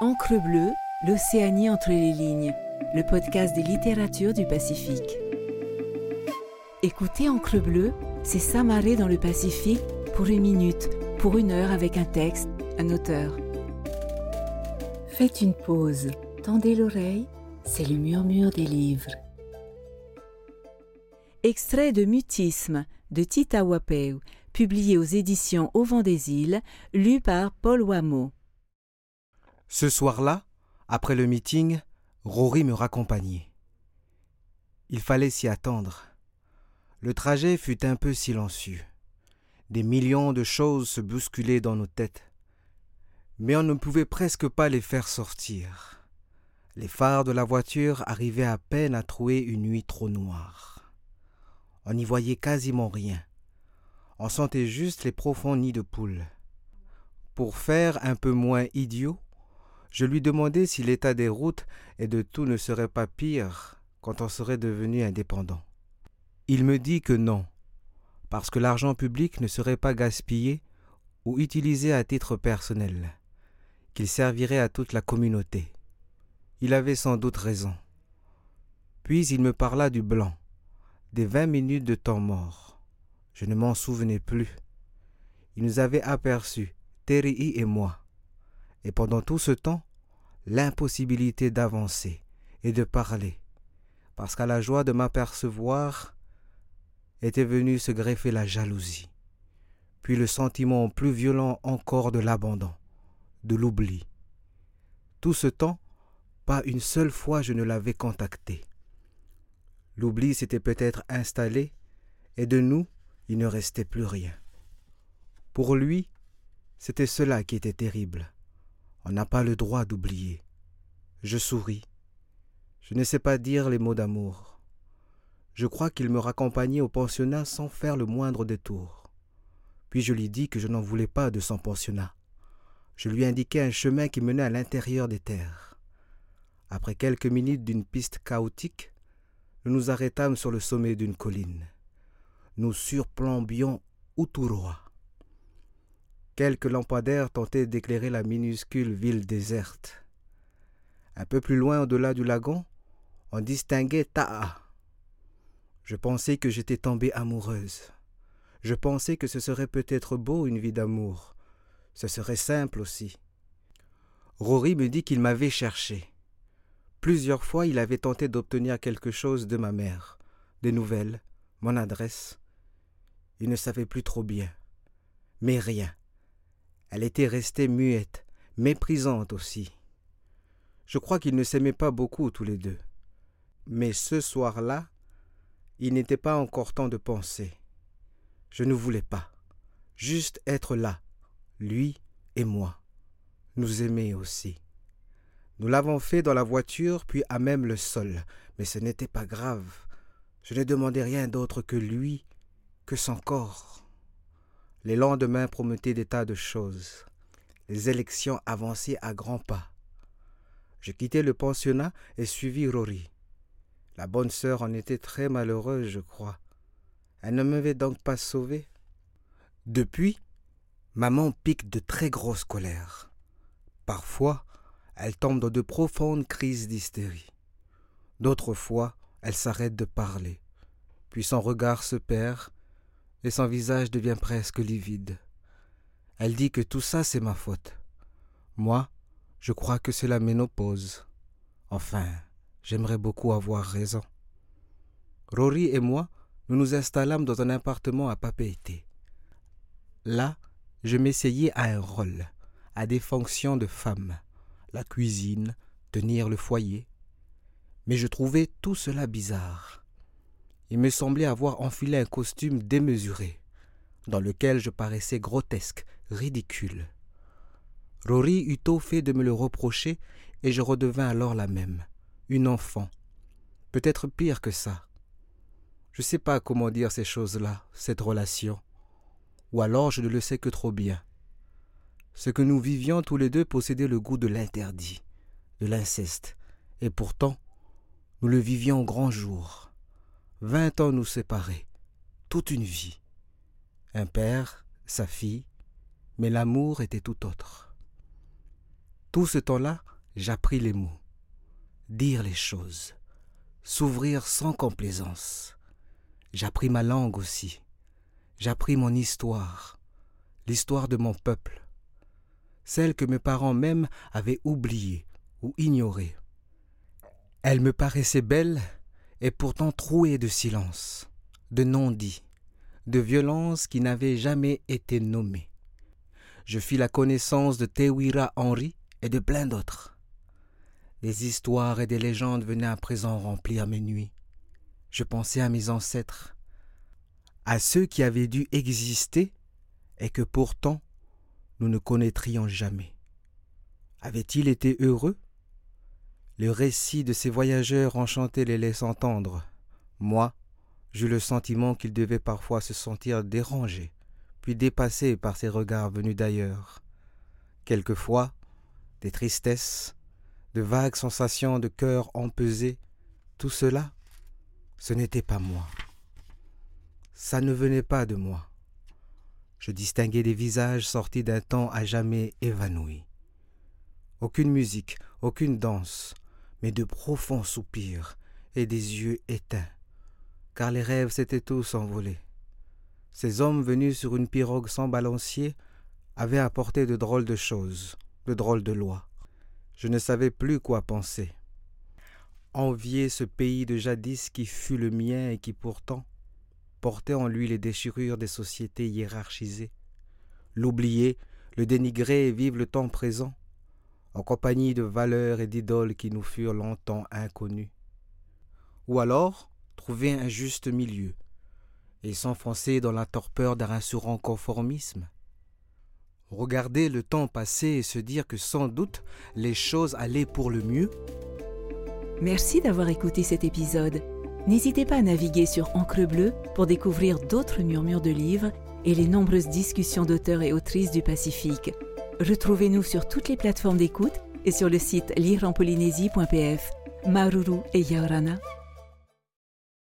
Encre bleue, l'Océanie entre les lignes, le podcast des littératures du Pacifique. Écoutez Encre bleue, c'est s'amarrer dans le Pacifique pour une minute, pour une heure avec un texte, un auteur. Faites une pause, tendez l'oreille, c'est le murmure des livres. Extrait de Mutisme de Tita Wapeu, publié aux éditions Au vent des îles, lu par Paul Wameau. Ce soir-là, après le meeting, Rory me raccompagnait. Il fallait s'y attendre. Le trajet fut un peu silencieux. Des millions de choses se bousculaient dans nos têtes. Mais on ne pouvait presque pas les faire sortir. Les phares de la voiture arrivaient à peine à trouer une nuit trop noire. On n'y voyait quasiment rien. On sentait juste les profonds nids de poules. Pour faire un peu moins idiot, je lui demandai si l'état des routes et de tout ne serait pas pire quand on serait devenu indépendant. Il me dit que non, parce que l'argent public ne serait pas gaspillé ou utilisé à titre personnel, qu'il servirait à toute la communauté. Il avait sans doute raison. Puis il me parla du blanc des vingt minutes de temps mort. Je ne m'en souvenais plus. Il nous avait aperçus, Terry et moi. Et pendant tout ce temps, l'impossibilité d'avancer et de parler, parce qu'à la joie de m'apercevoir était venue se greffer la jalousie, puis le sentiment plus violent encore de l'abandon, de l'oubli. Tout ce temps, pas une seule fois je ne l'avais contacté. L'oubli s'était peut-être installé, et de nous, il ne restait plus rien. Pour lui, c'était cela qui était terrible. On n'a pas le droit d'oublier. Je souris. Je ne sais pas dire les mots d'amour. Je crois qu'il me raccompagnait au pensionnat sans faire le moindre détour. Puis je lui dis que je n'en voulais pas de son pensionnat. Je lui indiquai un chemin qui menait à l'intérieur des terres. Après quelques minutes d'une piste chaotique, nous nous arrêtâmes sur le sommet d'une colline. Nous surplombions Uturoa. Quelques lampadaires tentaient d'éclairer la minuscule ville déserte. Un peu plus loin au-delà du lagon, on distinguait Ta'a. Je pensais que j'étais tombée amoureuse. Je pensais que ce serait peut-être beau une vie d'amour. Ce serait simple aussi. Rory me dit qu'il m'avait cherché. Plusieurs fois, il avait tenté d'obtenir quelque chose de ma mère, des nouvelles, mon adresse. Il ne savait plus trop bien. Mais rien. Elle était restée muette, méprisante aussi. Je crois qu'ils ne s'aimaient pas beaucoup tous les deux. Mais ce soir-là, il n'était pas encore temps de penser. Je ne voulais pas. Juste être là, lui et moi. Nous aimer aussi. Nous l'avons fait dans la voiture, puis à même le sol. Mais ce n'était pas grave. Je ne demandais rien d'autre que lui, que son corps. Les lendemains promettaient des tas de choses. Les élections avançaient à grands pas. Je quittai le pensionnat et suivis Rory. La bonne sœur en était très malheureuse, je crois. Elle ne m'avait donc pas sauvé. Depuis, maman pique de très grosses colères. Parfois, elle tombe dans de profondes crises d'hystérie. D'autres fois, elle s'arrête de parler, puis son regard se perd et son visage devient presque livide. Elle dit que tout ça c'est ma faute. Moi, je crois que c'est la ménopause. Enfin, j'aimerais beaucoup avoir raison. Rory et moi, nous nous installâmes dans un appartement à Papeete. Là, je m'essayais à un rôle, à des fonctions de femme la cuisine, tenir le foyer. Mais je trouvais tout cela bizarre. Il me semblait avoir enfilé un costume démesuré, dans lequel je paraissais grotesque, ridicule. Rory eut tôt fait de me le reprocher, et je redevins alors la même, une enfant. Peut-être pire que ça. Je ne sais pas comment dire ces choses-là, cette relation. Ou alors je ne le sais que trop bien. Ce que nous vivions tous les deux possédait le goût de l'interdit, de l'inceste, et pourtant, nous le vivions au grand jour. Vingt ans nous séparaient, toute une vie. Un père, sa fille, mais l'amour était tout autre. Tout ce temps-là, j'appris les mots, dire les choses, s'ouvrir sans complaisance. J'appris ma langue aussi. J'appris mon histoire, l'histoire de mon peuple, celle que mes parents même avaient oubliée ou ignorée. Elle me paraissait belle et pourtant trouée de silence, de non-dits, de violences qui n'avaient jamais été nommées. Je fis la connaissance de Tewira Henry et de plein d'autres. Des histoires et des légendes venaient à présent remplir mes nuits. Je pensais à mes ancêtres, à ceux qui avaient dû exister et que pourtant nous ne connaîtrions jamais. Avaient-ils été heureux? Le récit de ces voyageurs enchantés les laisse entendre. Moi, j'eus le sentiment qu'ils devaient parfois se sentir dérangés, puis dépassés par ces regards venus d'ailleurs. Quelquefois, des tristesses, de vagues sensations de cœur empesé, tout cela, ce n'était pas moi. Ça ne venait pas de moi. Je distinguais des visages sortis d'un temps à jamais évanoui. Aucune musique, aucune danse, mais de profonds soupirs et des yeux éteints, car les rêves s'étaient tous envolés. Ces hommes venus sur une pirogue sans balancier avaient apporté de drôles de choses, de drôles de lois. Je ne savais plus quoi penser. Envier ce pays de jadis qui fut le mien et qui pourtant portait en lui les déchirures des sociétés hiérarchisées. L'oublier, le dénigrer et vivre le temps présent, en compagnie de valeurs et d'idoles qui nous furent longtemps inconnues. Ou alors trouver un juste milieu et s'enfoncer dans la torpeur d'un rassurant conformisme. Regarder le temps passer et se dire que sans doute les choses allaient pour le mieux. Merci d'avoir écouté cet épisode. N'hésitez pas à naviguer sur Encre Bleue pour découvrir d'autres murmures de livres et les nombreuses discussions d'auteurs et autrices du Pacifique. Retrouvez-nous sur toutes les plateformes d'écoute et sur le site lireenpolynésie.pf. Maruru et Yaorana.